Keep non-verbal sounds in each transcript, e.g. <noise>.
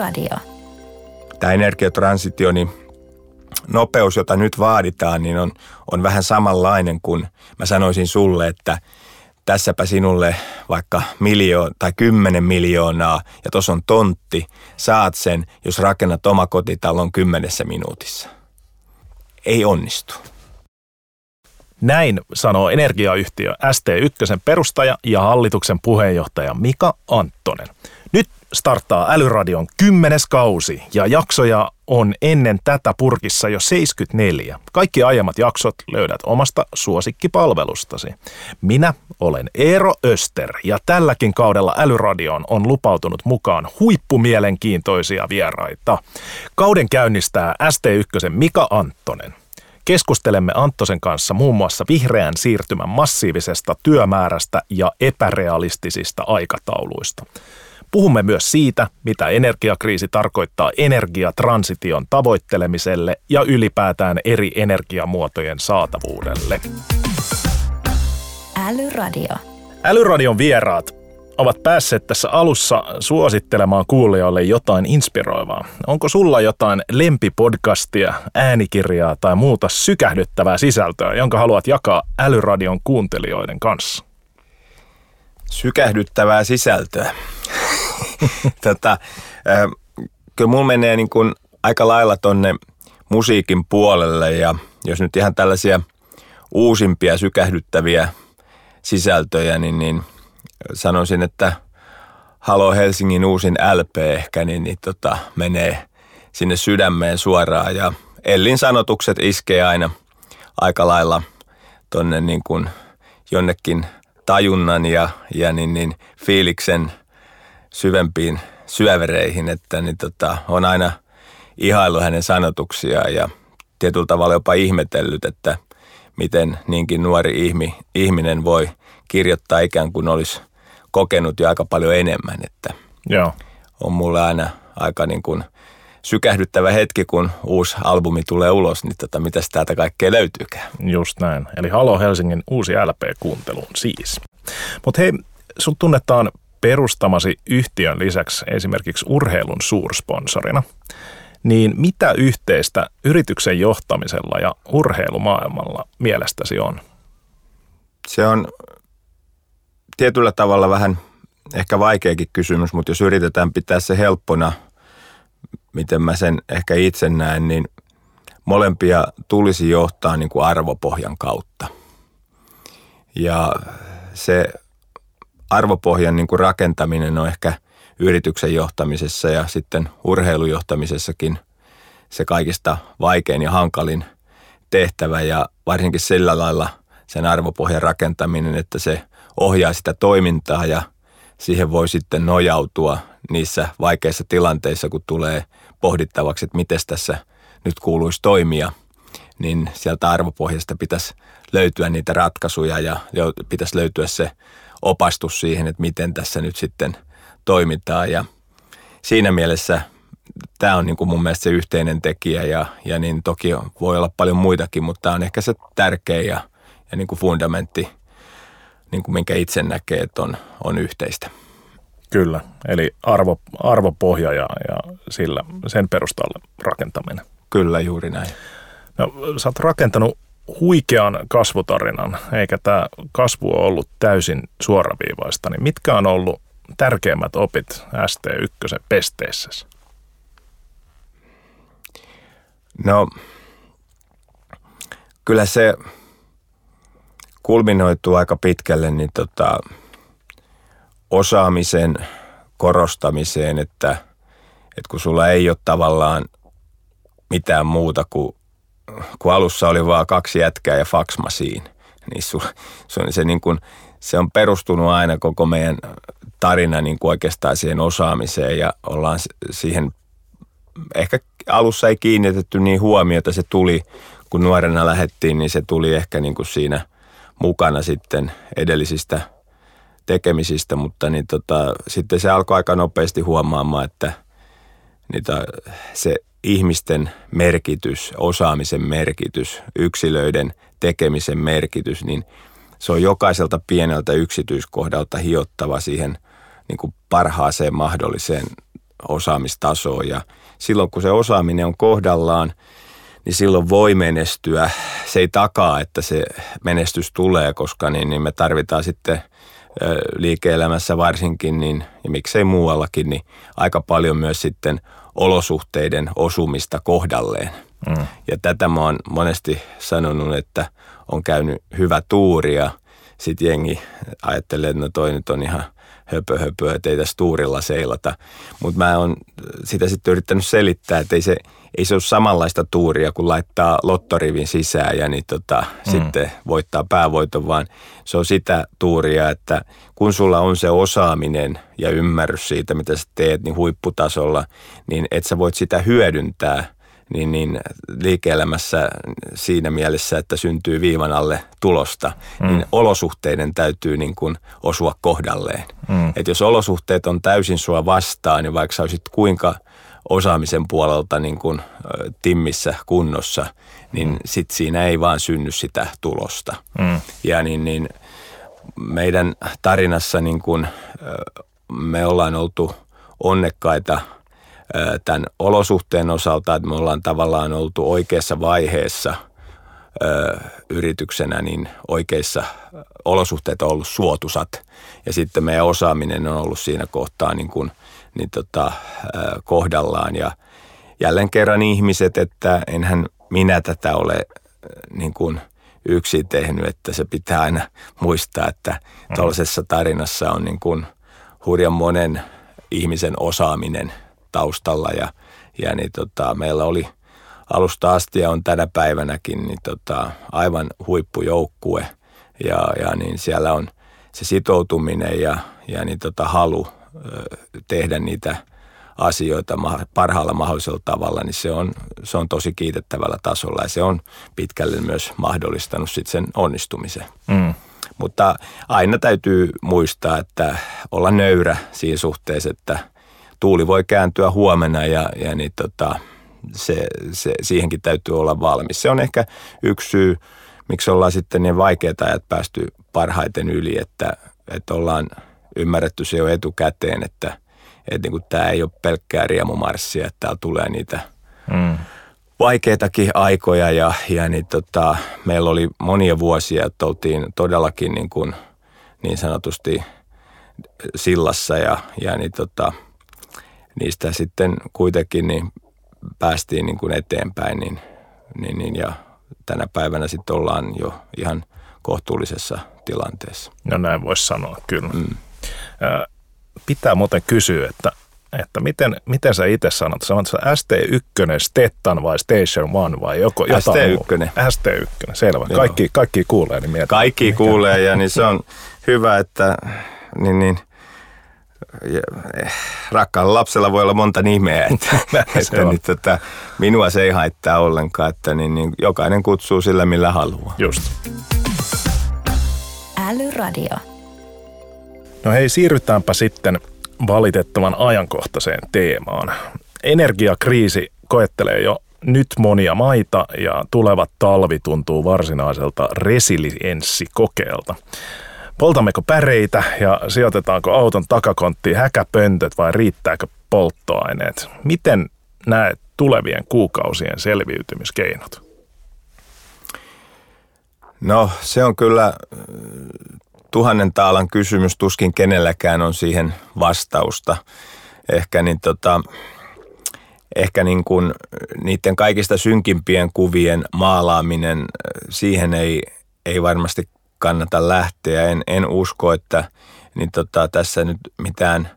Älyradio. Tämä energiatransitio, niin nopeus, jota nyt vaaditaan, niin on, on vähän samanlainen kuin mä sanoisin sulle, että tässäpä sinulle vaikka miljoona tai kymmenen miljoonaa ja tuossa on tontti, saat sen, jos rakennat omakotitalon kymmenessä minuutissa. Ei onnistu. Näin sanoo energiayhtiö ST1 perustaja ja hallituksen puheenjohtaja Mika Anttonen. Starttaa Älyradion kymmenes kausi ja jaksoja on ennen tätä purkissa jo 74. Kaikki aiemmat jaksot löydät omasta suosikkipalvelustasi. Minä olen Eero Öster ja tälläkin kaudella Älyradioon on lupautunut mukaan huippumielenkiintoisia vieraita. Kauden käynnistää ST1 Mika Anttonen. Keskustelemme Anttosen kanssa muun muassa vihreän siirtymän massiivisesta työmäärästä ja epärealistisista aikatauluista. Puhumme myös siitä, mitä energiakriisi tarkoittaa energiatransition tavoittelemiselle ja ylipäätään eri energiamuotojen saatavuudelle. Älyradio. Älyradion vieraat ovat päässeet tässä alussa suosittelemaan kuulijoille jotain inspiroivaa. Onko sulla jotain lempipodcastia, äänikirjaa tai muuta sykähdyttävää sisältöä, jonka haluat jakaa Älyradion kuuntelijoiden kanssa? Sykähdyttävää sisältöä. <laughs> tota, kyllä mulla menee niin kuin aika lailla tonne musiikin puolelle ja jos nyt ihan tällaisia uusimpia sykähdyttäviä sisältöjä, niin, niin sanoisin, että Halo Helsingin uusin LP ehkä, niin, niin tota, menee sinne sydämeen suoraan ja Ellin sanotukset iskee aina aika lailla tonne niin kuin jonnekin tajunnan ja, ja niin, niin fiiliksen syvempiin syövereihin, että niin tota, on aina ihailu hänen sanotuksia ja tietyllä tavalla jopa ihmetellyt, että miten niinkin nuori ihmi, ihminen voi kirjoittaa ikään kuin olisi kokenut jo aika paljon enemmän, että Joo. on mulle aina aika niin kuin sykähdyttävä hetki, kun uusi albumi tulee ulos, niin tota, mitäs täältä kaikkea löytyykään. Just näin. Eli Halo Helsingin uusi LP-kuunteluun siis. Mutta hei, sun tunnetaan perustamasi yhtiön lisäksi esimerkiksi urheilun suursponsorina. Niin mitä yhteistä yrityksen johtamisella ja urheilumaailmalla mielestäsi on? Se on tietyllä tavalla vähän ehkä vaikeakin kysymys, mutta jos yritetään pitää se helppona, miten mä sen ehkä itse näen, niin molempia tulisi johtaa niin kuin arvopohjan kautta. Ja se arvopohjan niin kuin rakentaminen on ehkä yrityksen johtamisessa ja sitten urheilujohtamisessakin se kaikista vaikein ja hankalin tehtävä ja varsinkin sillä lailla sen arvopohjan rakentaminen, että se ohjaa sitä toimintaa ja siihen voi sitten nojautua niissä vaikeissa tilanteissa, kun tulee pohdittavaksi, että miten tässä nyt kuuluisi toimia, niin sieltä arvopohjasta pitäisi löytyä niitä ratkaisuja ja pitäisi löytyä se opastus siihen, että miten tässä nyt sitten toimitaan ja siinä mielessä tämä on niin kuin mun mielestä se yhteinen tekijä ja, ja niin toki voi olla paljon muitakin, mutta tämä on ehkä se tärkeä ja, ja niin kuin fundamentti, niin kuin minkä itse näkee, että on, on yhteistä. Kyllä, eli arvo, arvopohja ja, ja sillä, sen perustalle rakentaminen. Kyllä, juuri näin. No, sä oot rakentanut huikean kasvutarinan, eikä tämä kasvu ole ollut täysin suoraviivaista, niin mitkä on ollut tärkeimmät opit ST1 pesteessä? No, kyllä se kulminoituu aika pitkälle niin tota, osaamisen korostamiseen, että, että kun sulla ei ole tavallaan mitään muuta kuin kun alussa oli vaan kaksi jätkää ja faxmasiin, niin su, se, on, se, niin kuin, se on perustunut aina koko meidän tarina niin kuin oikeastaan siihen osaamiseen ja ollaan siihen, ehkä alussa ei kiinnitetty niin huomiota, se tuli, kun nuorena lähettiin, niin se tuli ehkä niin kuin siinä mukana sitten edellisistä tekemisistä, mutta niin tota, sitten se alkoi aika nopeasti huomaamaan, että niitä, se ihmisten merkitys, osaamisen merkitys, yksilöiden tekemisen merkitys, niin se on jokaiselta pieneltä yksityiskohdalta hiottava siihen niin kuin parhaaseen mahdolliseen osaamistasoon ja silloin kun se osaaminen on kohdallaan, niin silloin voi menestyä. Se ei takaa, että se menestys tulee, koska niin, niin me tarvitaan sitten liike-elämässä varsinkin, niin, ja miksei muuallakin, niin aika paljon myös sitten olosuhteiden osumista kohdalleen. Mm. Ja tätä mä oon monesti sanonut, että on käynyt hyvä tuuri ja sitten jengi ajattelee, että no toi nyt on ihan höpö höpö, että ei tässä tuurilla seilata. Mutta mä oon sitä sitten yrittänyt selittää, että ei se, ei se ole samanlaista tuuria, kun laittaa lottorivin sisään ja niin tota, mm. sitten voittaa päävoiton, vaan se on sitä tuuria, että kun sulla on se osaaminen ja ymmärrys siitä, mitä sä teet niin huipputasolla, niin et sä voit sitä hyödyntää – niin, niin liike-elämässä siinä mielessä, että syntyy viivan alle tulosta, mm. niin olosuhteiden täytyy niin kuin osua kohdalleen. Mm. Et jos olosuhteet on täysin sua vastaan, niin vaikka sä olisit kuinka osaamisen puolelta niin kuin timmissä kunnossa, niin mm. sit siinä ei vaan synny sitä tulosta. Mm. Ja niin, niin meidän tarinassa niin kuin, me ollaan oltu onnekkaita – tämän olosuhteen osalta, että me ollaan tavallaan oltu oikeassa vaiheessa yrityksenä, niin oikeissa olosuhteet on ollut suotusat. Ja sitten meidän osaaminen on ollut siinä kohtaa niin kuin, niin tota, kohdallaan. Ja jälleen kerran ihmiset, että enhän minä tätä ole niin kuin yksin tehnyt, että se pitää aina muistaa, että mm. tuollaisessa tarinassa on niin kuin hurjan monen ihmisen osaaminen – taustalla ja, ja niin tota, meillä oli alusta asti ja on tänä päivänäkin niin tota, aivan huippujoukkue ja, ja niin siellä on se sitoutuminen ja, ja niin tota, halu tehdä niitä asioita parhaalla mahdollisella tavalla, niin se on, se on tosi kiitettävällä tasolla ja se on pitkälle myös mahdollistanut sit sen onnistumisen. Mm. Mutta aina täytyy muistaa, että olla nöyrä siinä suhteessa, että – tuuli voi kääntyä huomenna ja, ja niin tota, se, se, siihenkin täytyy olla valmis. Se on ehkä yksi syy, miksi ollaan sitten niin vaikeita ajat päästy parhaiten yli, että, että ollaan ymmärretty se jo etukäteen, että, että niin tämä ei ole pelkkää riemumarssia, että täällä tulee niitä mm. vaikeitakin aikoja ja, ja niin tota, meillä oli monia vuosia, että oltiin todellakin niin, kuin, niin sanotusti sillassa ja, ja niin tota, niistä sitten kuitenkin niin päästiin niin kuin eteenpäin niin, niin, niin, ja tänä päivänä sitten ollaan jo ihan kohtuullisessa tilanteessa. No näin voisi sanoa, kyllä. Mm. Pitää muuten kysyä, että, että miten, miten sä itse sanot? Sanot sä ST1, Stettan vai Station One vai joko jotain ST1. ST1, selvä. Kaikki, kaikki kuulee. Niin Kaikki kuulee ja niin se on hyvä, että niin, niin – Eh, rakkaalla lapsella voi olla monta nimeä, että, <laughs> <laughs> että niin, tota, minua se ei haittaa ollenkaan, että niin, niin, jokainen kutsuu sillä millä haluaa. Just. Radio. No hei, siirrytäänpä sitten valitettavan ajankohtaiseen teemaan. Energiakriisi koettelee jo nyt monia maita ja tulevat talvi tuntuu varsinaiselta resilienssikokeelta. Poltammeko päreitä ja sijoitetaanko auton takakonttiin häkäpöntöt vai riittääkö polttoaineet? Miten näet tulevien kuukausien selviytymiskeinot? No se on kyllä tuhannen taalan kysymys, tuskin kenelläkään on siihen vastausta. Ehkä, niin tota, ehkä niin kuin niiden kaikista synkimpien kuvien maalaaminen, siihen ei, ei varmasti kannata lähteä. En, en usko, että niin tota, tässä nyt mitään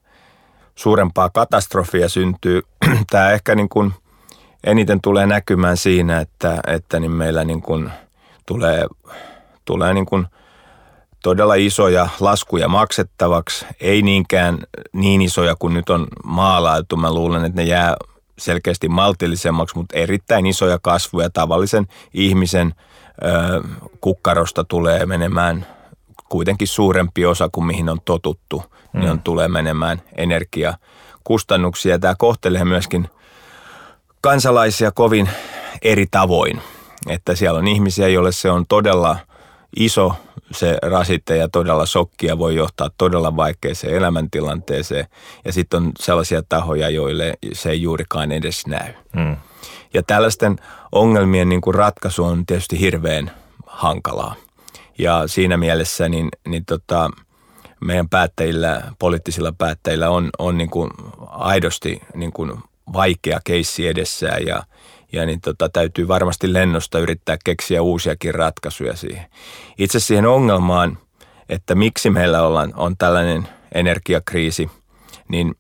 suurempaa katastrofia syntyy. <clears throat> Tämä ehkä niin kuin eniten tulee näkymään siinä, että, että niin meillä niin kuin tulee, tulee niin kuin todella isoja laskuja maksettavaksi. Ei niinkään niin isoja kuin nyt on maalailtu. Mä luulen, että ne jää selkeästi maltillisemmaksi, mutta erittäin isoja kasvuja tavallisen ihmisen – kukkarosta tulee menemään kuitenkin suurempi osa kuin mihin on totuttu, mm. niin on, tulee menemään energiakustannuksia. Tämä kohtelee myöskin kansalaisia kovin eri tavoin. Että siellä on ihmisiä, joille se on todella iso se rasite ja todella sokkia voi johtaa todella vaikeeseen elämäntilanteeseen. Ja sitten on sellaisia tahoja, joille se ei juurikaan edes näy. Mm. Ja tällaisten ongelmien niin kuin ratkaisu on tietysti hirveän hankalaa. Ja siinä mielessä niin, niin tota, meidän päättäjillä, poliittisilla päättäjillä on, on niin kuin aidosti niin kuin vaikea keissi edessään ja, ja niin tota, täytyy varmasti lennosta yrittää keksiä uusiakin ratkaisuja siihen. Itse siihen ongelmaan, että miksi meillä ollaan, on tällainen energiakriisi, niin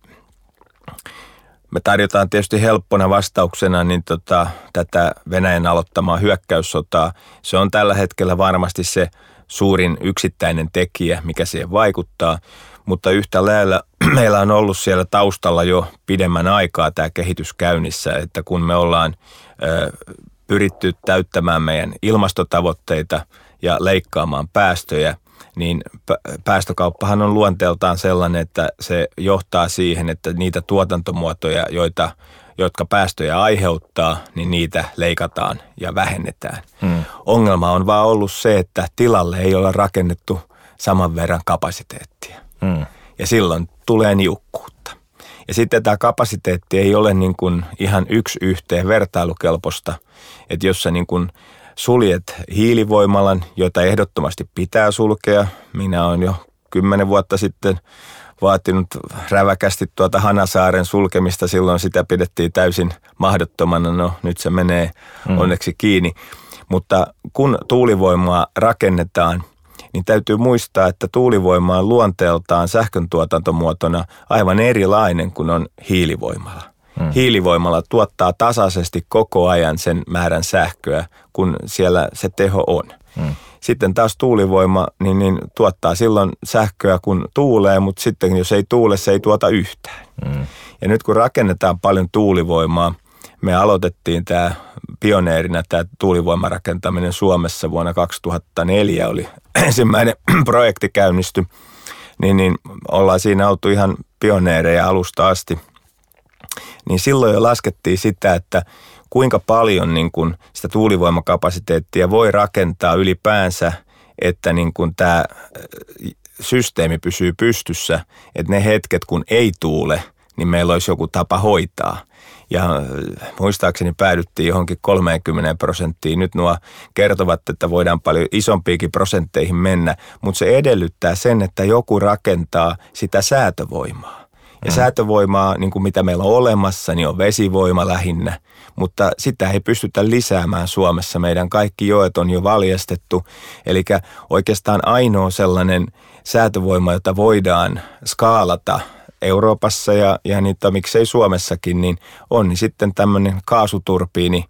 me tarjotaan tietysti helppona vastauksena niin tota, tätä Venäjän aloittamaa hyökkäyssotaa. Se on tällä hetkellä varmasti se suurin yksittäinen tekijä, mikä siihen vaikuttaa, mutta yhtä lailla <clears throat> meillä on ollut siellä taustalla jo pidemmän aikaa tämä kehitys käynnissä, että kun me ollaan pyritty täyttämään meidän ilmastotavoitteita ja leikkaamaan päästöjä, niin päästökauppahan on luonteeltaan sellainen, että se johtaa siihen, että niitä tuotantomuotoja, joita, jotka päästöjä aiheuttaa, niin niitä leikataan ja vähennetään. Hmm. Ongelma on vaan ollut se, että tilalle ei ole rakennettu saman verran kapasiteettia. Hmm. Ja silloin tulee niukkuutta. Ja sitten tämä kapasiteetti ei ole niin kuin ihan yksi yhteen vertailukelpoista, että jos sä niin kuin suljet hiilivoimalan, jota ehdottomasti pitää sulkea. Minä olen jo kymmenen vuotta sitten vaatinut räväkästi tuota Hanasaaren sulkemista. Silloin sitä pidettiin täysin mahdottomana. No nyt se menee mm. onneksi kiinni. Mutta kun tuulivoimaa rakennetaan, niin täytyy muistaa, että tuulivoima on luonteeltaan sähköntuotantomuotona aivan erilainen kuin on hiilivoimala. Hmm. Hiilivoimala tuottaa tasaisesti koko ajan sen määrän sähköä, kun siellä se teho on. Hmm. Sitten taas tuulivoima niin, niin tuottaa silloin sähköä, kun tuulee, mutta sitten jos ei tuule, se ei tuota yhtään. Hmm. Ja nyt kun rakennetaan paljon tuulivoimaa, me aloitettiin tämä pioneerina tämä tuulivoimarakentaminen Suomessa vuonna 2004 oli <clears throat> ensimmäinen <clears throat> projekti käynnisty, niin, niin ollaan siinä oltu ihan pioneereja alusta asti – niin silloin jo laskettiin sitä, että kuinka paljon niin kuin sitä tuulivoimakapasiteettia voi rakentaa ylipäänsä, että niin kuin tämä äh, systeemi pysyy pystyssä, että ne hetket kun ei tuule, niin meillä olisi joku tapa hoitaa. Ja äh, muistaakseni päädyttiin johonkin 30 prosenttiin. Nyt nuo kertovat, että voidaan paljon isompiikin prosentteihin mennä, mutta se edellyttää sen, että joku rakentaa sitä säätövoimaa. Ja mm. säätövoimaa, niin kuin mitä meillä on olemassa, niin on vesivoima lähinnä, mutta sitä ei pystytä lisäämään Suomessa. Meidän kaikki joet on jo valjastettu, eli oikeastaan ainoa sellainen säätövoima, jota voidaan skaalata Euroopassa ja, ja niitä miksei Suomessakin, niin on niin sitten tämmöinen kaasuturbiini,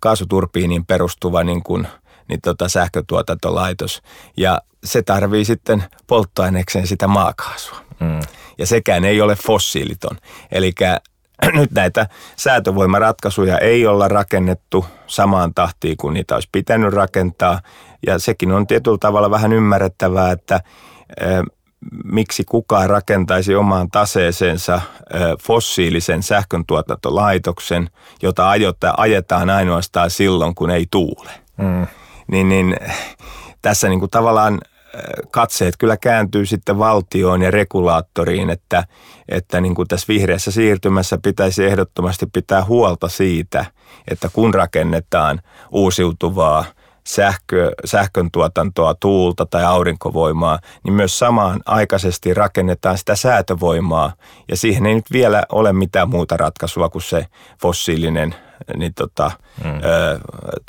kaasuturbiiniin perustuva niin kuin, niin tota sähkötuotantolaitos. Ja se tarvii sitten polttoaineekseen sitä maakaasua. Mm ja sekään ei ole fossiiliton. Eli <clears throat> nyt näitä säätövoimaratkaisuja ei olla rakennettu samaan tahtiin kuin niitä olisi pitänyt rakentaa. Ja sekin on tietyllä tavalla vähän ymmärrettävää, että miksi kukaan rakentaisi omaan taseeseensa fossiilisen sähköntuotantolaitoksen, jota ajetaan ainoastaan silloin, kun ei tuule. Mm. Niin, niin tässä niin kuin tavallaan katseet kyllä kääntyy sitten valtioon ja regulaattoriin, että, että niin kuin tässä vihreässä siirtymässä pitäisi ehdottomasti pitää huolta siitä, että kun rakennetaan uusiutuvaa sähkö, sähkön tuotantoa, tuulta tai aurinkovoimaa, niin myös samaan aikaisesti rakennetaan sitä säätövoimaa. Ja siihen ei nyt vielä ole mitään muuta ratkaisua kuin se fossiilinen niin tota, mm.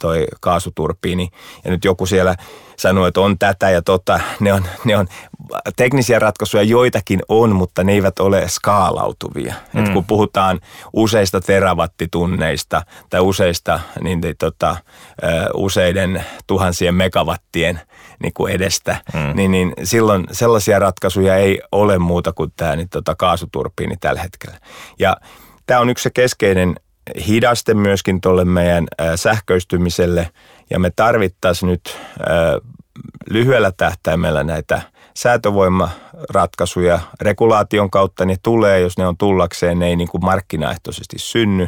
toi kaasuturbiini. Ja nyt joku siellä sanoo, että on tätä ja tota. Ne on, ne on teknisiä ratkaisuja, joitakin on, mutta ne eivät ole skaalautuvia. Mm. Et kun puhutaan useista terawattitunneista tai useista niin, niin, tota, useiden tuhansien megawattien niin kuin edestä, mm. niin, niin silloin sellaisia ratkaisuja ei ole muuta kuin tämä niin, tota, kaasuturbiini tällä hetkellä. Ja tämä on yksi se keskeinen hidaste myöskin tuolle meidän sähköistymiselle ja me tarvittaisiin nyt lyhyellä tähtäimellä näitä säätövoimaratkaisuja. Regulaation kautta ne tulee, jos ne on tullakseen, ne ei niin kuin markkinaehtoisesti synny.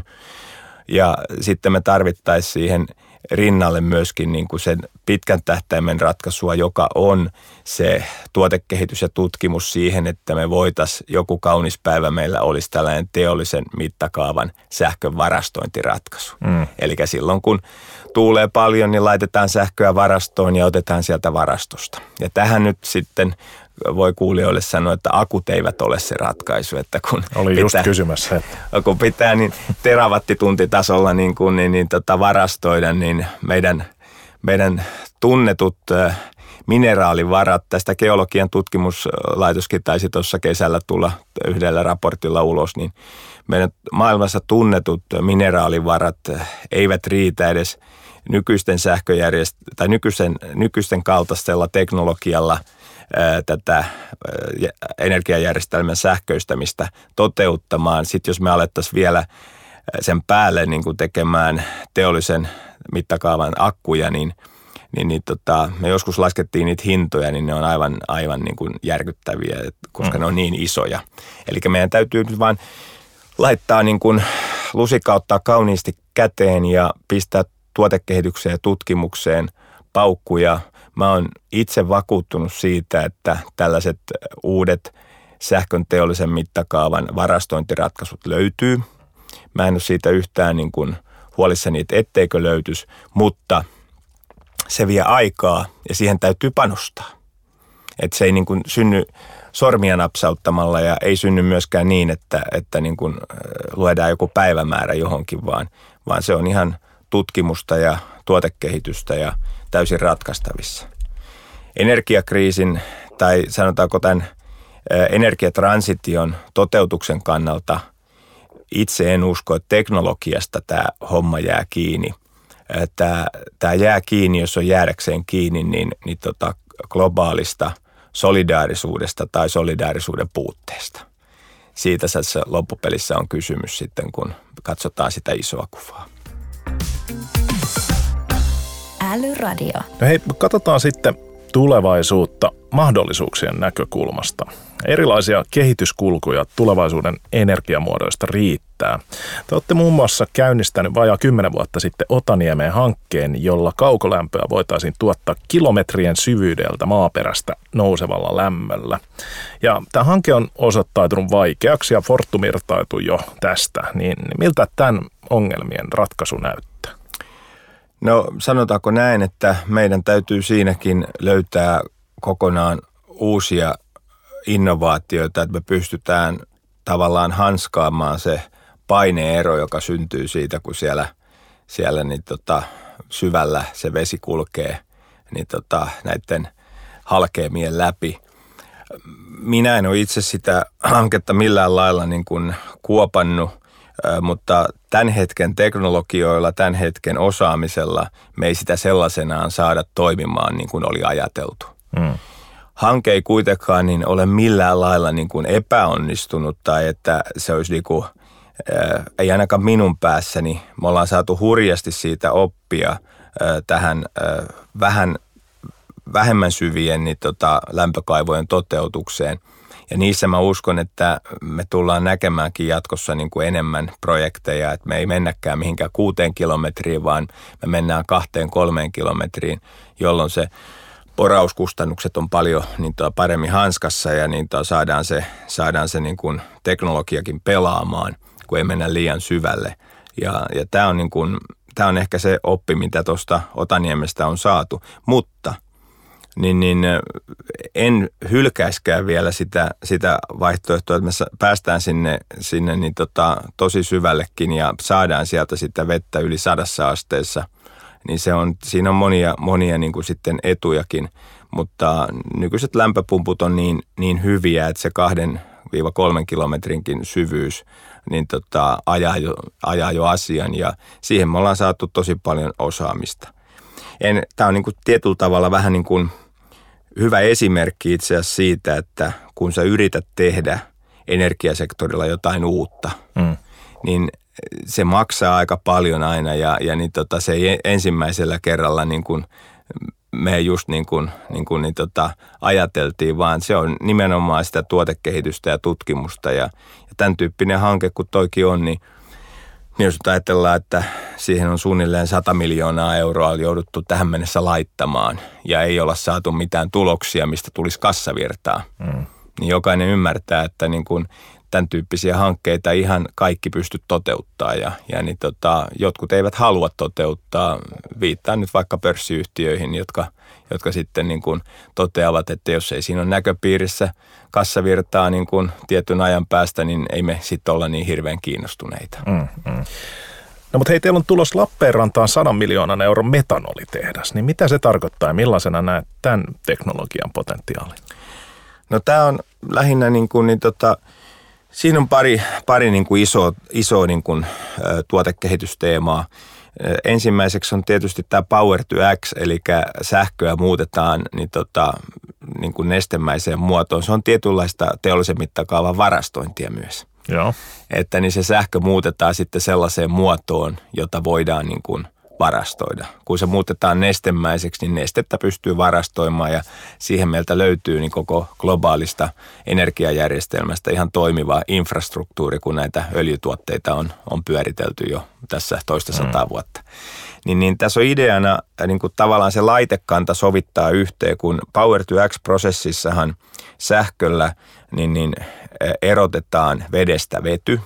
Ja sitten me tarvittaisiin siihen rinnalle myöskin niin kuin sen pitkän tähtäimen ratkaisua, joka on se tuotekehitys ja tutkimus siihen, että me voitaisiin joku kaunis päivä meillä olisi tällainen teollisen mittakaavan sähkön varastointiratkaisu. Mm. Eli silloin kun tuulee paljon, niin laitetaan sähköä varastoon ja otetaan sieltä varastosta. Ja tähän nyt sitten voi kuulijoille sanoa, että akut eivät ole se ratkaisu. Että kun Oli pitää, just kysymässä. Kun pitää niin terawattituntitasolla niin, kuin, niin, niin tota varastoida, niin meidän, meidän tunnetut mineraalivarat, tästä geologian tutkimuslaitoskin taisi tuossa kesällä tulla yhdellä raportilla ulos, niin meidän maailmassa tunnetut mineraalivarat eivät riitä edes nykyisten sähköjärjest- tai nykyisten, nykyisten kaltaisella teknologialla – tätä energiajärjestelmän sähköistämistä toteuttamaan. Sitten jos me alettaisiin vielä sen päälle niin kuin tekemään teollisen mittakaavan akkuja, niin, niin, niin tota, me joskus laskettiin niitä hintoja, niin ne on aivan, aivan niin kuin järkyttäviä, koska mm. ne on niin isoja. Eli meidän täytyy nyt vaan laittaa niin kuin lusikauttaa kauniisti käteen ja pistää tuotekehitykseen ja tutkimukseen paukkuja – Mä oon itse vakuuttunut siitä, että tällaiset uudet sähkön teollisen mittakaavan varastointiratkaisut löytyy. Mä en ole siitä yhtään niin kuin huolissani, että etteikö löytys, mutta se vie aikaa ja siihen täytyy panostaa. Että se ei niin kuin synny sormia napsauttamalla ja ei synny myöskään niin, että, että niin kuin luodaan joku päivämäärä johonkin, vaan, vaan se on ihan tutkimusta ja tuotekehitystä ja täysin ratkaistavissa. Energiakriisin tai sanotaanko tämän energiatransition toteutuksen kannalta itse en usko, että teknologiasta tämä homma jää kiinni. Tämä, tämä jää kiinni, jos on jäädäkseen kiinni, niin, niin tota globaalista solidaarisuudesta tai solidaarisuuden puutteesta. Siitä tässä loppupelissä on kysymys sitten, kun katsotaan sitä isoa kuvaa. Älyradio. No hei, katsotaan sitten tulevaisuutta mahdollisuuksien näkökulmasta. Erilaisia kehityskulkuja tulevaisuuden energiamuodoista riittää. Te olette muun muassa käynnistänyt vajaa 10 vuotta sitten Otaniemeen hankkeen, jolla kaukolämpöä voitaisiin tuottaa kilometrien syvyydeltä maaperästä nousevalla lämmöllä. Ja tämä hanke on osoittautunut vaikeaksi ja Fortum irtautui jo tästä. Niin miltä tämän ongelmien ratkaisu näyttää? No sanotaanko näin, että meidän täytyy siinäkin löytää kokonaan uusia innovaatioita, että me pystytään tavallaan hanskaamaan se paineero, joka syntyy siitä, kun siellä, siellä niin tota, syvällä se vesi kulkee niin tota, näiden halkeamien läpi. Minä en ole itse sitä hanketta millään lailla niin kuin kuopannut mutta tämän hetken teknologioilla, tämän hetken osaamisella me ei sitä sellaisenaan saada toimimaan niin kuin oli ajateltu. Mm. Hanke ei kuitenkaan niin ole millään lailla niin kuin epäonnistunut tai että se olisi niin kuin, ei ainakaan minun päässäni. Me ollaan saatu hurjasti siitä oppia tähän vähän vähemmän syvien niin tota, lämpökaivojen toteutukseen – ja niissä mä uskon, että me tullaan näkemäänkin jatkossa niin kuin enemmän projekteja, että me ei mennäkään mihinkään kuuteen kilometriin, vaan me mennään kahteen kolmeen kilometriin, jolloin se porauskustannukset on paljon niin tuo paremmin hanskassa ja niin tuo saadaan se, saadaan se niin kuin teknologiakin pelaamaan, kun ei mennä liian syvälle. Ja, ja tämä on, niin kuin, tämä on ehkä se oppi, mitä tuosta Otaniemestä on saatu, mutta – niin, niin en hylkäiskään vielä sitä, sitä vaihtoehtoa, että me päästään sinne, sinne niin tota, tosi syvällekin ja saadaan sieltä sitä vettä yli sadassa asteessa. Niin se on, siinä on monia, monia niin kuin sitten etujakin, mutta nykyiset lämpöpumput on niin, niin hyviä, että se kahden viiva kolmen kilometrinkin syvyys niin tota, ajaa, jo, ajaa jo asian ja siihen me ollaan saatu tosi paljon osaamista. Tämä on niin kuin tietyllä tavalla vähän niin kuin – hyvä esimerkki itse asiassa siitä, että kun sä yrität tehdä energiasektorilla jotain uutta, mm. niin se maksaa aika paljon aina ja, ja niin tota, se ei ensimmäisellä kerralla niin kuin me just niin kuin, niin kuin niin tota, ajateltiin, vaan se on nimenomaan sitä tuotekehitystä ja tutkimusta ja, ja tämän tyyppinen hanke, kun toikin on, niin Niin jos ajatellaan, että siihen on suunnilleen 100 miljoonaa euroa jouduttu tähän mennessä laittamaan ja ei olla saatu mitään tuloksia, mistä tulisi kassavirtaa, mm. niin jokainen ymmärtää, että niin kuin tämän tyyppisiä hankkeita ihan kaikki pysty toteuttaa ja, ja niin tota, jotkut eivät halua toteuttaa. Viittaan nyt vaikka pörssiyhtiöihin, jotka, jotka sitten niin kuin toteavat, että jos ei siinä ole näköpiirissä kassavirtaa niin kuin tietyn ajan päästä, niin ei me sitten olla niin hirveän kiinnostuneita. Mm, mm. No mutta hei, teillä on tulos Lappeenrantaan 100 miljoonan euron metanolitehdas, niin mitä se tarkoittaa ja millaisena näet tämän teknologian potentiaalin? No tämä on lähinnä niin kuin, niin tota, Siinä on pari, pari niin kuin iso, iso niin kuin, ä, tuotekehitysteemaa. Ensimmäiseksi on tietysti tämä Power to X, eli sähköä muutetaan niin tota, niin kuin nestemäiseen muotoon. Se on tietynlaista teollisen mittakaavan varastointia myös. Joo. Että niin se sähkö muutetaan sitten sellaiseen muotoon, jota voidaan niin kuin – varastoida. Kun se muutetaan nestemäiseksi, niin nestettä pystyy varastoimaan ja siihen meiltä löytyy niin koko globaalista energiajärjestelmästä ihan toimiva infrastruktuuri, kun näitä öljytuotteita on, on pyöritelty jo tässä toista sataa mm. vuotta. Niin, niin tässä on ideana äh, niin kuin tavallaan se laitekanta sovittaa yhteen, kun Power to X-prosessissahan sähköllä niin, niin äh, erotetaan vedestä vety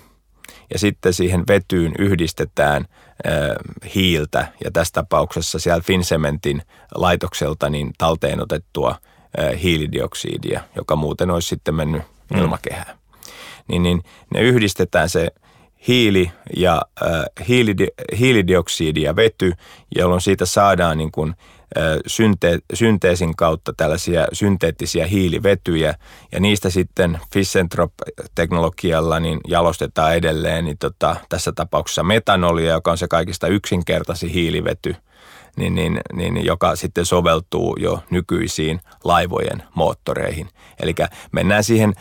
ja sitten siihen vetyyn yhdistetään – hiiltä ja tässä tapauksessa siellä Finsementin laitokselta niin talteen otettua hiilidioksidia, joka muuten olisi sitten mennyt mm. ilmakehään. Niin, niin ne yhdistetään se hiili ja äh, hiilidi, hiilidioksidi ja vety, jolloin siitä saadaan niin kuin synte, synteesin kautta tällaisia synteettisiä hiilivetyjä ja niistä sitten Fissentrop-teknologialla niin jalostetaan edelleen niin tota, tässä tapauksessa metanolia, joka on se kaikista yksinkertaisin hiilivety, niin, niin, niin, joka sitten soveltuu jo nykyisiin laivojen moottoreihin. Eli mennään siihen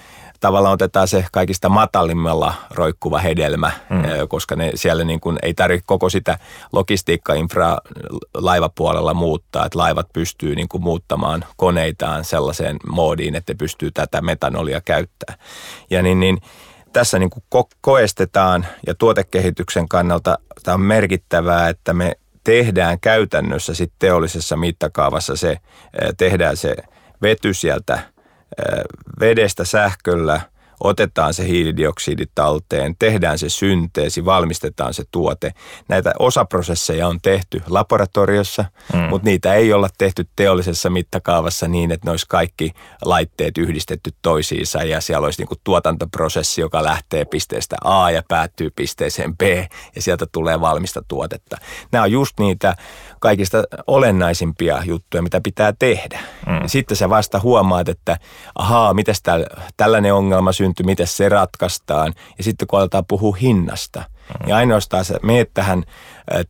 tavallaan otetaan se kaikista matalimmalla roikkuva hedelmä, mm. koska ne siellä niin kuin ei tarvitse koko sitä logistiikka-infraa laivapuolella muuttaa, että laivat pystyy niin kuin muuttamaan koneitaan sellaiseen moodiin, että pystyy tätä metanolia käyttämään. Ja niin, niin tässä niin kuin ko- koestetaan ja tuotekehityksen kannalta tämä on merkittävää, että me tehdään käytännössä sitten teollisessa mittakaavassa se, tehdään se vety sieltä vedestä sähköllä – otetaan se hiilidioksidi talteen, tehdään se synteesi, valmistetaan se tuote. Näitä osaprosesseja on tehty laboratoriossa, mm. mutta niitä ei olla tehty teollisessa mittakaavassa niin, että ne olisi kaikki laitteet yhdistetty toisiinsa ja siellä olisi niinku tuotantoprosessi, joka lähtee pisteestä A ja päättyy pisteeseen B ja sieltä tulee valmista tuotetta. Nämä on just niitä kaikista olennaisimpia juttuja, mitä pitää tehdä. Mm. Sitten sä vasta huomaat, että ahaa, miten tällainen ongelma syntyy, miten se ratkaistaan. Ja sitten kun aletaan puhua hinnasta, mm. niin ainoastaan sä meet tähän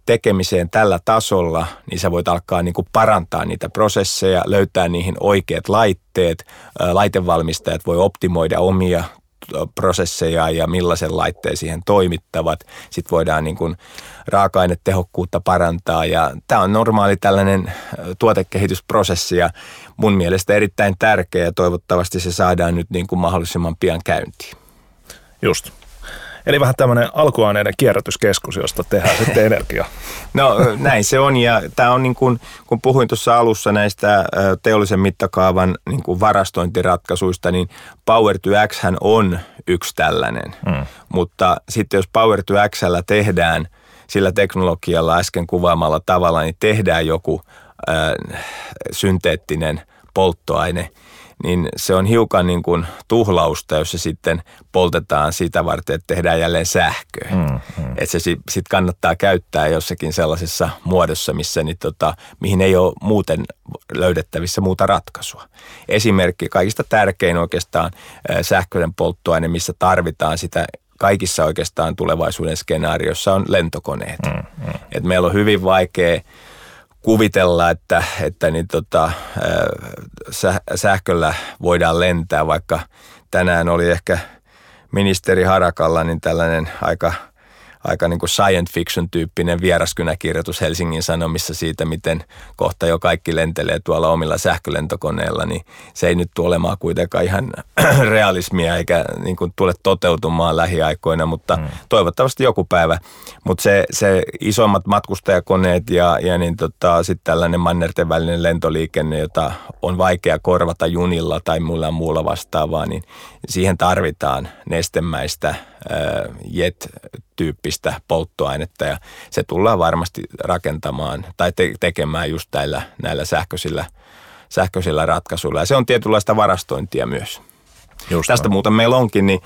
tekemiseen tällä tasolla, niin sä voit alkaa niin kuin parantaa niitä prosesseja, löytää niihin oikeat laitteet. Laitevalmistajat voi optimoida omia prosesseja ja millaisen laitteen siihen toimittavat. Sitten voidaan niin kuin raaka-ainetehokkuutta parantaa ja tämä on normaali tällainen tuotekehitysprosessi ja mun mielestä erittäin tärkeä ja toivottavasti se saadaan nyt niin kuin mahdollisimman pian käyntiin. Just. Eli vähän tämmöinen alkuaineiden kierrätyskeskus, josta tehdään sitten <laughs> energiaa. No näin se on ja tämä on niin kuin, kun puhuin tuossa alussa näistä teollisen mittakaavan niin kuin varastointiratkaisuista, niin Power to X on yksi tällainen. Mm. Mutta sitten jos Power to X tehdään sillä teknologialla äsken kuvaamalla tavalla, niin tehdään joku äh, synteettinen polttoaine – niin se on hiukan niin kuin tuhlausta, jos se sitten poltetaan sitä varten, että tehdään jälleen sähköä. Mm, mm. Että se sitten kannattaa käyttää jossakin sellaisessa muodossa, missä niin tota, mihin ei ole muuten löydettävissä muuta ratkaisua. Esimerkki kaikista tärkein oikeastaan sähköinen polttoaine, missä tarvitaan sitä kaikissa oikeastaan tulevaisuuden skenaariossa on lentokoneet. Mm, mm. Et meillä on hyvin vaikea kuvitella, että, että niin tota, sähköllä voidaan lentää, vaikka tänään oli ehkä ministeri Harakalla niin tällainen aika, aika niin kuin science fiction tyyppinen vieraskynäkirjoitus Helsingin Sanomissa siitä, miten kohta jo kaikki lentelee tuolla omilla sähkölentokoneilla, niin se ei nyt tule olemaan kuitenkaan ihan <clears throat> realismia eikä niin kuin tule toteutumaan lähiaikoina, mutta mm. toivottavasti joku päivä. Mutta se, se isommat matkustajakoneet ja, ja niin tota, sitten tällainen mannerten välinen lentoliikenne, jota on vaikea korvata junilla tai muilla muulla vastaavaa, niin siihen tarvitaan nestemäistä jet-tyyppistä polttoainetta ja se tullaan varmasti rakentamaan tai te- tekemään just näillä, näillä sähköisillä, sähköisillä ratkaisuilla. Ja se on tietynlaista varastointia myös. Just Tästä on. muuten meillä onkin, niin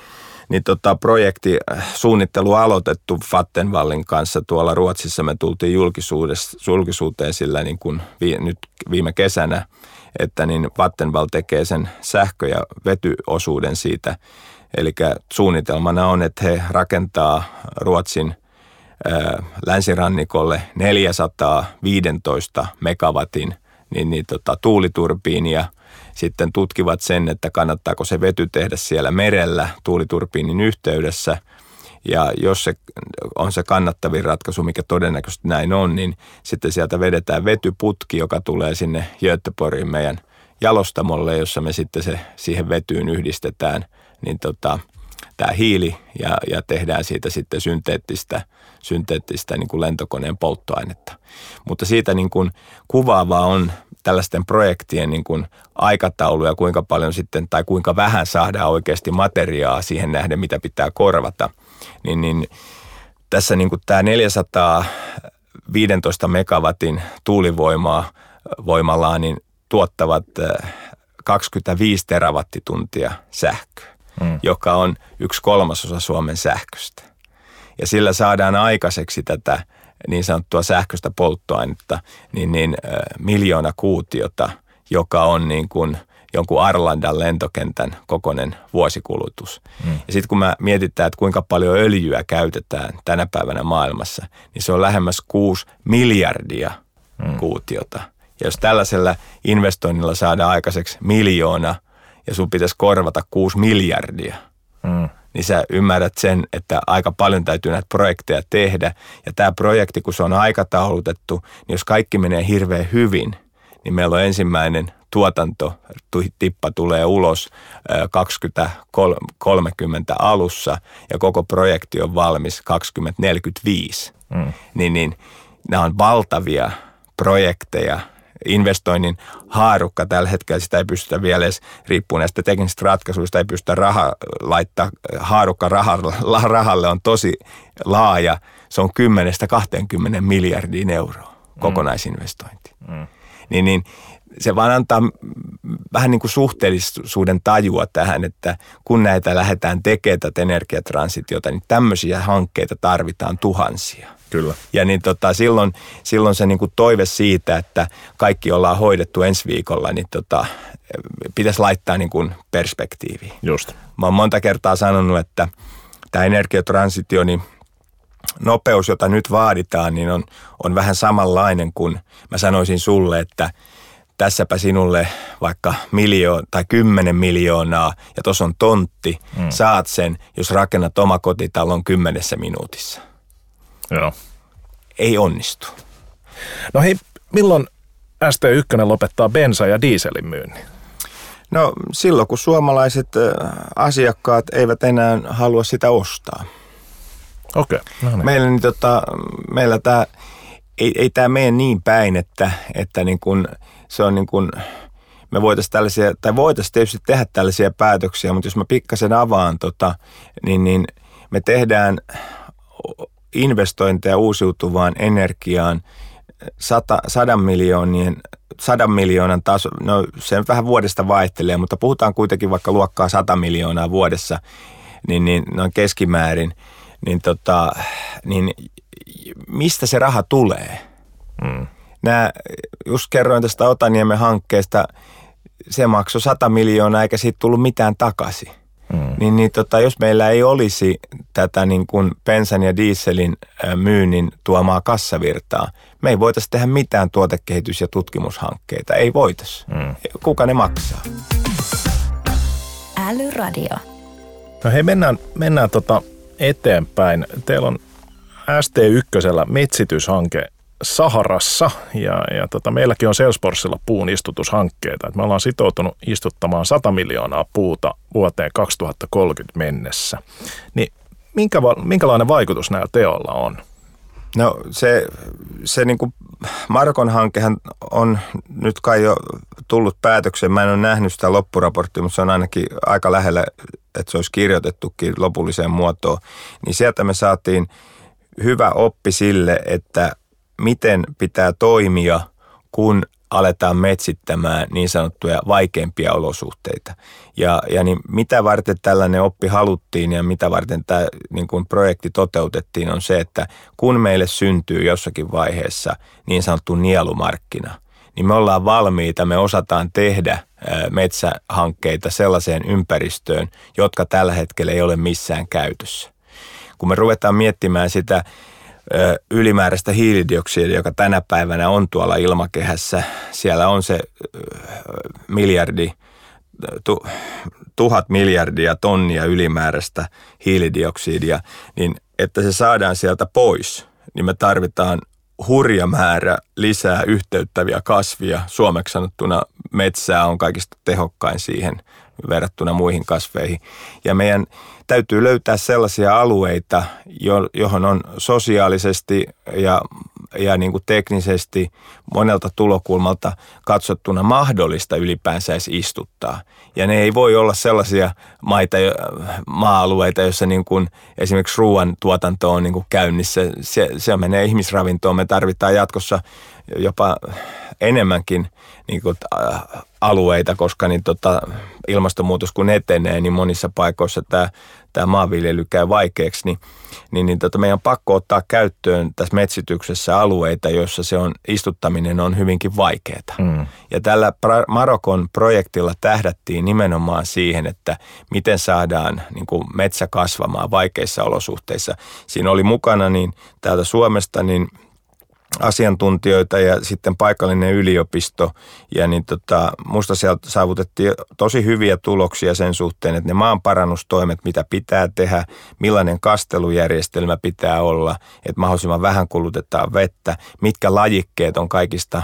niin tota, projekti äh, suunnittelu aloitettu Vattenvallin kanssa tuolla Ruotsissa. Me tultiin julkisuuteen sillä niin kuin vi, nyt viime kesänä, että niin Vattenvall tekee sen sähkö- ja vetyosuuden siitä. Eli suunnitelmana on, että he rakentaa Ruotsin länsirannikolle 415 megawatin niin, niin, tota, tuuliturbiinia – sitten tutkivat sen, että kannattaako se vety tehdä siellä merellä tuuliturbiinin yhteydessä. Ja jos se on se kannattavin ratkaisu, mikä todennäköisesti näin on, niin sitten sieltä vedetään vetyputki, joka tulee sinne Göteborgin meidän jalostamolle, jossa me sitten se siihen vetyyn yhdistetään, niin tota, tämä hiili ja, ja tehdään siitä sitten synteettistä, synteettistä niin kuin lentokoneen polttoainetta. Mutta siitä niin kuin kuvaavaa on tällaisten projektien niin kuin aikataulu ja kuinka paljon sitten tai kuinka vähän saadaan oikeasti materiaa siihen nähden, mitä pitää korvata, niin, niin tässä niin kuin tämä 415 megawatin tuulivoimaa voimallaan niin tuottavat 25 äh, terawattituntia sähköä, mm. joka on yksi kolmasosa Suomen sähköstä. Ja sillä saadaan aikaiseksi tätä niin sanottua sähköistä polttoainetta, niin, niin äh, miljoona kuutiota, joka on niin kuin jonkun Arlandan lentokentän kokoinen vuosikulutus. Mm. Ja sitten kun mä mietitään, että kuinka paljon öljyä käytetään tänä päivänä maailmassa, niin se on lähemmäs 6 miljardia mm. kuutiota. Ja jos tällaisella investoinnilla saadaan aikaiseksi miljoona ja sun pitäisi korvata 6 miljardia, mm niin sä ymmärrät sen, että aika paljon täytyy näitä projekteja tehdä. Ja tämä projekti, kun se on aikataulutettu, niin jos kaikki menee hirveän hyvin, niin meillä on ensimmäinen tuotanto, tippa tulee ulos 2030 alussa ja koko projekti on valmis 2045. Mm. Niin, niin nämä on valtavia projekteja, investoinnin haarukka tällä hetkellä, sitä ei pystytä vielä edes, riippuen näistä teknisistä ratkaisuista, ei pystytä raha laittaa, haarukka rahalle, rahalle on tosi laaja, se on 10-20 miljardin euroa mm. kokonaisinvestointi. Mm. Niin, niin se vaan antaa vähän niin kuin suhteellisuuden tajua tähän, että kun näitä lähdetään tekemään tätä energiatransitiota, niin tämmöisiä hankkeita tarvitaan tuhansia. Kyllä. Ja niin tota, silloin, silloin se niin kuin toive siitä, että kaikki ollaan hoidettu ensi viikolla, niin tota, pitäisi laittaa niin kuin perspektiiviin. Just. Mä oon monta kertaa sanonut, että tämä energiatransitio, niin nopeus, jota nyt vaaditaan, niin on, on vähän samanlainen kuin mä sanoisin sulle, että tässäpä sinulle vaikka miljoon tai kymmenen miljoonaa ja tuossa on tontti, mm. saat sen, jos rakennat omakotitalon kymmenessä minuutissa. Joo. Ei onnistu. No hei, milloin ST1 lopettaa bensa- ja dieselin myynnin? No silloin, kun suomalaiset asiakkaat eivät enää halua sitä ostaa. Okei. Okay. No niin. Meillä, niin, tota, meillä tämä, ei, ei tämä mene niin päin, että, että niin kun, se on niin kun, me voitaisiin tällaisia, tai voitaisiin tietysti tehdä tällaisia päätöksiä, mutta jos mä pikkasen avaan, tota, niin, niin me tehdään investointeja uusiutuvaan energiaan sata, sadan, miljoonien, sadan miljoonan taso, no se vähän vuodesta vaihtelee, mutta puhutaan kuitenkin vaikka luokkaa 100 miljoonaa vuodessa, niin, niin noin keskimäärin, niin, tota, niin mistä se raha tulee? Mm. Nämä, just kerroin tästä Otaniemen hankkeesta, se maksoi 100 miljoonaa eikä siitä tullut mitään takaisin. Mm. Niin, niin tota, jos meillä ei olisi tätä niin kuin pensan ja dieselin myynnin tuomaa kassavirtaa, me ei voitaisiin tehdä mitään tuotekehitys- ja tutkimushankkeita. Ei voitaisi. Mm. Kuka ne maksaa? Älyradio. No hei, mennään, mennään tota eteenpäin. Teillä on ST1 metsityshanke Saharassa ja, ja tota, meilläkin on Salesforcella puun istutushankkeita. Et me ollaan sitoutunut istuttamaan 100 miljoonaa puuta vuoteen 2030 mennessä. Niin minkä, minkälainen vaikutus näillä teolla on? No se, se niin kuin Markon hankehan on nyt kai jo tullut päätökseen. Mä en ole nähnyt sitä loppuraporttia, mutta se on ainakin aika lähellä, että se olisi kirjoitettukin lopulliseen muotoon. Niin sieltä me saatiin hyvä oppi sille, että miten pitää toimia, kun aletaan metsittämään niin sanottuja vaikeimpia olosuhteita. Ja, ja niin mitä varten tällainen oppi haluttiin ja mitä varten tämä niin kuin projekti toteutettiin on se, että kun meille syntyy jossakin vaiheessa niin sanottu nielumarkkina, niin me ollaan valmiita, me osataan tehdä metsähankkeita sellaiseen ympäristöön, jotka tällä hetkellä ei ole missään käytössä. Kun me ruvetaan miettimään sitä ylimääräistä hiilidioksidia, joka tänä päivänä on tuolla ilmakehässä. Siellä on se miljardi, tu, tuhat miljardia tonnia ylimääräistä hiilidioksidia, niin että se saadaan sieltä pois, niin me tarvitaan hurja määrä lisää yhteyttäviä kasvia. Suomeksi sanottuna metsää on kaikista tehokkain siihen verrattuna muihin kasveihin. Ja meidän täytyy löytää sellaisia alueita, johon on sosiaalisesti ja, ja niin kuin teknisesti monelta tulokulmalta katsottuna mahdollista ylipäänsä edes istuttaa. Ja ne ei voi olla sellaisia maita, maa-alueita, joissa niin kuin esimerkiksi ruoan tuotanto on niin kuin käynnissä. Se, se menee ihmisravintoon. Me tarvitaan jatkossa jopa enemmänkin niin kuin, alueita, koska niin, tota, ilmastonmuutos kun etenee, niin monissa paikoissa tämä, tämä maanviljely käy vaikeaksi, niin, niin, niin tota, meidän on pakko ottaa käyttöön tässä metsityksessä alueita, joissa se on, istuttaminen on hyvinkin vaikeaa. Mm. Ja tällä Marokon projektilla tähdättiin nimenomaan siihen, että miten saadaan niin kuin metsä kasvamaan vaikeissa olosuhteissa. Siinä oli mukana niin täältä Suomesta niin – asiantuntijoita ja sitten paikallinen yliopisto. Ja niin tota, musta sieltä saavutettiin tosi hyviä tuloksia sen suhteen, että ne maanparannustoimet, mitä pitää tehdä, millainen kastelujärjestelmä pitää olla, että mahdollisimman vähän kulutetaan vettä, mitkä lajikkeet on kaikista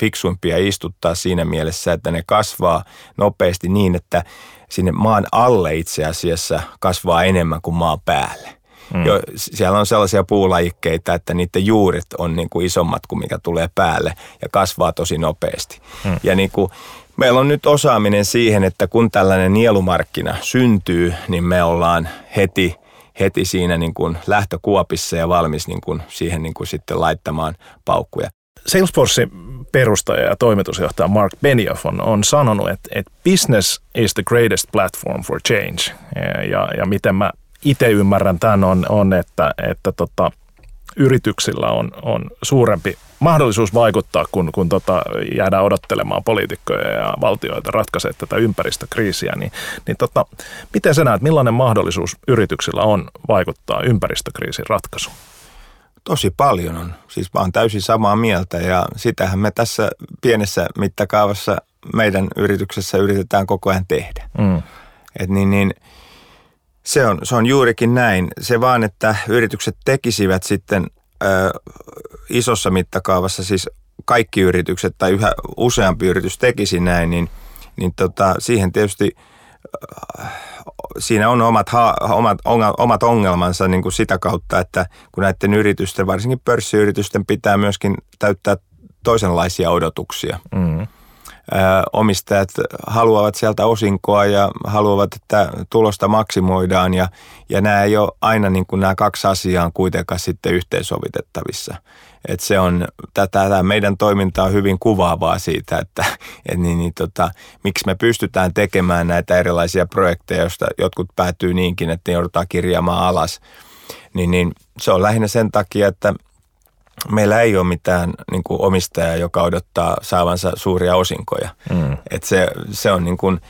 fiksuimpia istuttaa siinä mielessä, että ne kasvaa nopeasti niin, että sinne maan alle itse asiassa kasvaa enemmän kuin maan päälle. Mm. Jo, siellä on sellaisia puulajikkeita, että niiden juuret on niin kuin isommat kuin mikä tulee päälle ja kasvaa tosi nopeasti. Mm. Ja niin kuin, meillä on nyt osaaminen siihen, että kun tällainen nielumarkkina syntyy, niin me ollaan heti heti siinä niin kuin lähtökuopissa ja valmis niin kuin siihen niin kuin sitten laittamaan paukkuja. Salesforcein perustaja ja toimitusjohtaja Mark Benioff on, on sanonut, että, että business is the greatest platform for change. Ja, ja, ja miten mä itse ymmärrän tämän on, on että, että tota, yrityksillä on, on suurempi mahdollisuus vaikuttaa, kun, kun tota, jäädään odottelemaan poliitikkoja ja valtioita ratkaisee tätä ympäristökriisiä, niin, niin tota, miten sä näet, millainen mahdollisuus yrityksillä on vaikuttaa ympäristökriisin ratkaisuun? Tosi paljon on. Siis mä oon täysin samaa mieltä ja sitähän me tässä pienessä mittakaavassa meidän yrityksessä yritetään koko ajan tehdä. Mm. Et niin, niin, se on, se on juurikin näin. Se vaan, että yritykset tekisivät sitten ö, isossa mittakaavassa, siis kaikki yritykset tai yhä useampi yritys tekisi näin, niin, niin tota, siihen tietysti siinä on omat, ha, omat, omat ongelmansa niin kuin sitä kautta, että kun näiden yritysten, varsinkin pörssiyritysten pitää myöskin täyttää toisenlaisia odotuksia. Mm omistajat haluavat sieltä osinkoa ja haluavat, että tulosta maksimoidaan ja, ja nämä ei ole aina niin kuin nämä kaksi asiaa on kuitenkaan sitten yhteensovitettavissa. Et se on, tätä, tätä meidän toiminta on hyvin kuvaavaa siitä, että et niin, niin, tota, miksi me pystytään tekemään näitä erilaisia projekteja, joista jotkut päätyy niinkin, että ne joudutaan kirjaamaan alas. Niin, niin se on lähinnä sen takia, että meillä ei ole mitään niin kuin omistajaa, joka odottaa saavansa suuria osinkoja. Mm. Et se, se on niin kuin,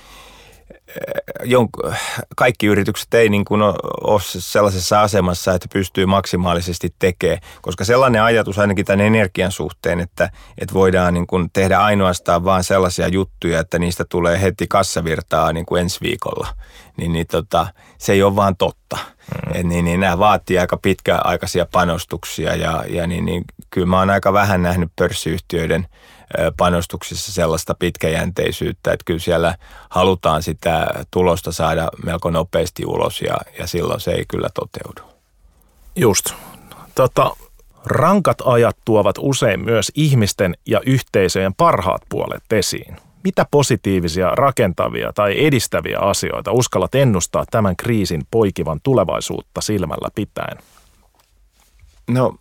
kaikki yritykset ei niin kuin ole sellaisessa asemassa, että pystyy maksimaalisesti tekemään, koska sellainen ajatus ainakin tämän energian suhteen, että, että voidaan niin kuin tehdä ainoastaan vain sellaisia juttuja, että niistä tulee heti kassavirtaa niin kuin ensi viikolla, niin, niin tota, se ei ole vaan totta. Mm. Et niin, niin nämä vaatii aika pitkäaikaisia panostuksia ja, ja niin, niin, kyllä mä oon aika vähän nähnyt pörssiyhtiöiden – panostuksissa sellaista pitkäjänteisyyttä, että kyllä siellä halutaan sitä tulosta saada melko nopeasti ulos ja, ja silloin se ei kyllä toteudu. Just. Tota, rankat ajat tuovat usein myös ihmisten ja yhteisöjen parhaat puolet esiin. Mitä positiivisia, rakentavia tai edistäviä asioita uskallat ennustaa tämän kriisin poikivan tulevaisuutta silmällä pitäen? No,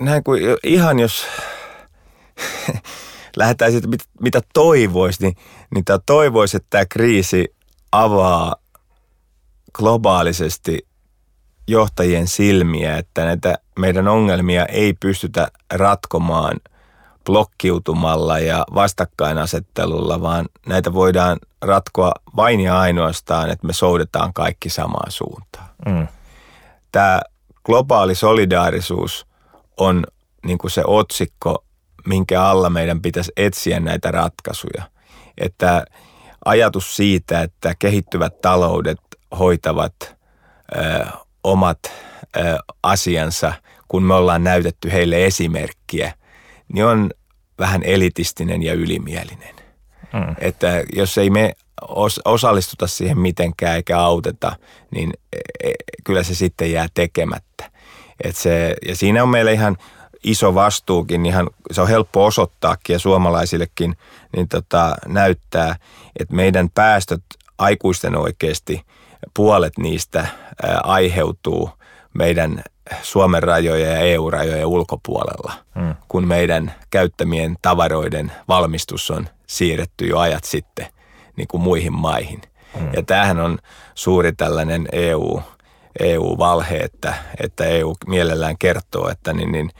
näin kuin ihan jos <laughs> lähdetään siitä, mitä, mitä toivoisi, niin, niin tämä toivoisi, että tämä kriisi avaa globaalisesti johtajien silmiä, että näitä meidän ongelmia ei pystytä ratkomaan blokkiutumalla ja vastakkainasettelulla, vaan näitä voidaan ratkoa vain ja ainoastaan, että me soudetaan kaikki samaan suuntaan. Mm. Tämä globaali solidaarisuus on niin kuin se otsikko minkä alla meidän pitäisi etsiä näitä ratkaisuja. Että ajatus siitä, että kehittyvät taloudet hoitavat ö, omat ö, asiansa, kun me ollaan näytetty heille esimerkkiä, niin on vähän elitistinen ja ylimielinen. Mm. Että jos ei me os, osallistuta siihen mitenkään eikä auteta, niin e, e, kyllä se sitten jää tekemättä. Et se, ja siinä on meillä ihan iso vastuukin, niin ihan, se on helppo osoittaakin ja suomalaisillekin niin tota, näyttää, että meidän päästöt aikuisten oikeasti, puolet niistä ää, aiheutuu meidän Suomen rajojen ja EU-rajojen ulkopuolella, hmm. kun meidän käyttämien tavaroiden valmistus on siirretty jo ajat sitten niin kuin muihin maihin. Hmm. Ja tämähän on suuri tällainen EU, EU-valhe, että, että EU mielellään kertoo, että niin, niin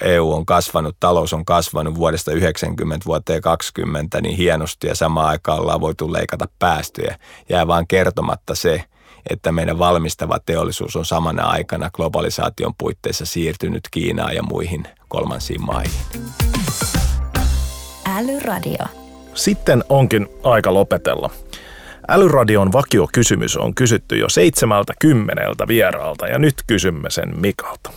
EU on kasvanut, talous on kasvanut vuodesta 90 vuoteen 20 niin hienosti ja samaan aikaan ollaan voitu leikata päästöjä. Jää vaan kertomatta se, että meidän valmistava teollisuus on samana aikana globalisaation puitteissa siirtynyt Kiinaan ja muihin kolmansiin maihin. Älyradio. Sitten onkin aika lopetella. Älyradion vakiokysymys on kysytty jo seitsemältä kymmeneltä vieraalta ja nyt kysymme sen Mikalta.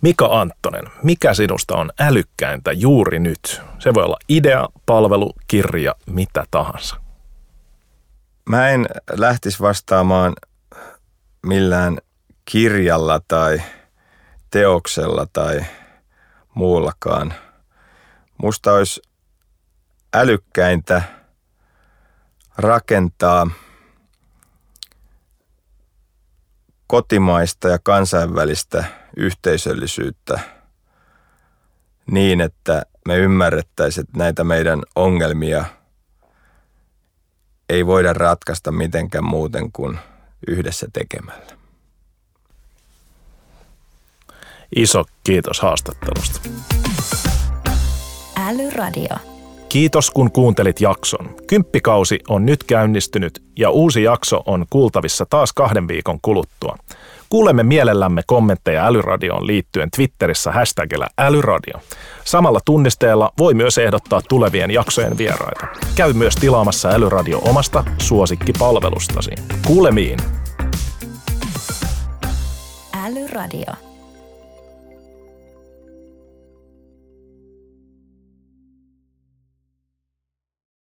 Mika Anttonen, mikä sinusta on älykkäintä juuri nyt? Se voi olla idea, palvelu, kirja, mitä tahansa. Mä en lähtisi vastaamaan millään kirjalla tai teoksella tai muullakaan. Musta olisi älykkäintä rakentaa kotimaista ja kansainvälistä – yhteisöllisyyttä niin, että me ymmärrettäisiin, että näitä meidän ongelmia ei voida ratkaista mitenkään muuten kuin yhdessä tekemällä. Iso kiitos haastattelusta. Älyradio. Kiitos kun kuuntelit jakson. Kymppikausi on nyt käynnistynyt ja uusi jakso on kuultavissa taas kahden viikon kuluttua. Kuulemme mielellämme kommentteja Älyradioon liittyen Twitterissä hashtagillä Älyradio. Samalla tunnisteella voi myös ehdottaa tulevien jaksojen vieraita. Käy myös tilaamassa Älyradio omasta suosikkipalvelustasi. Kuulemiin! Älyradio.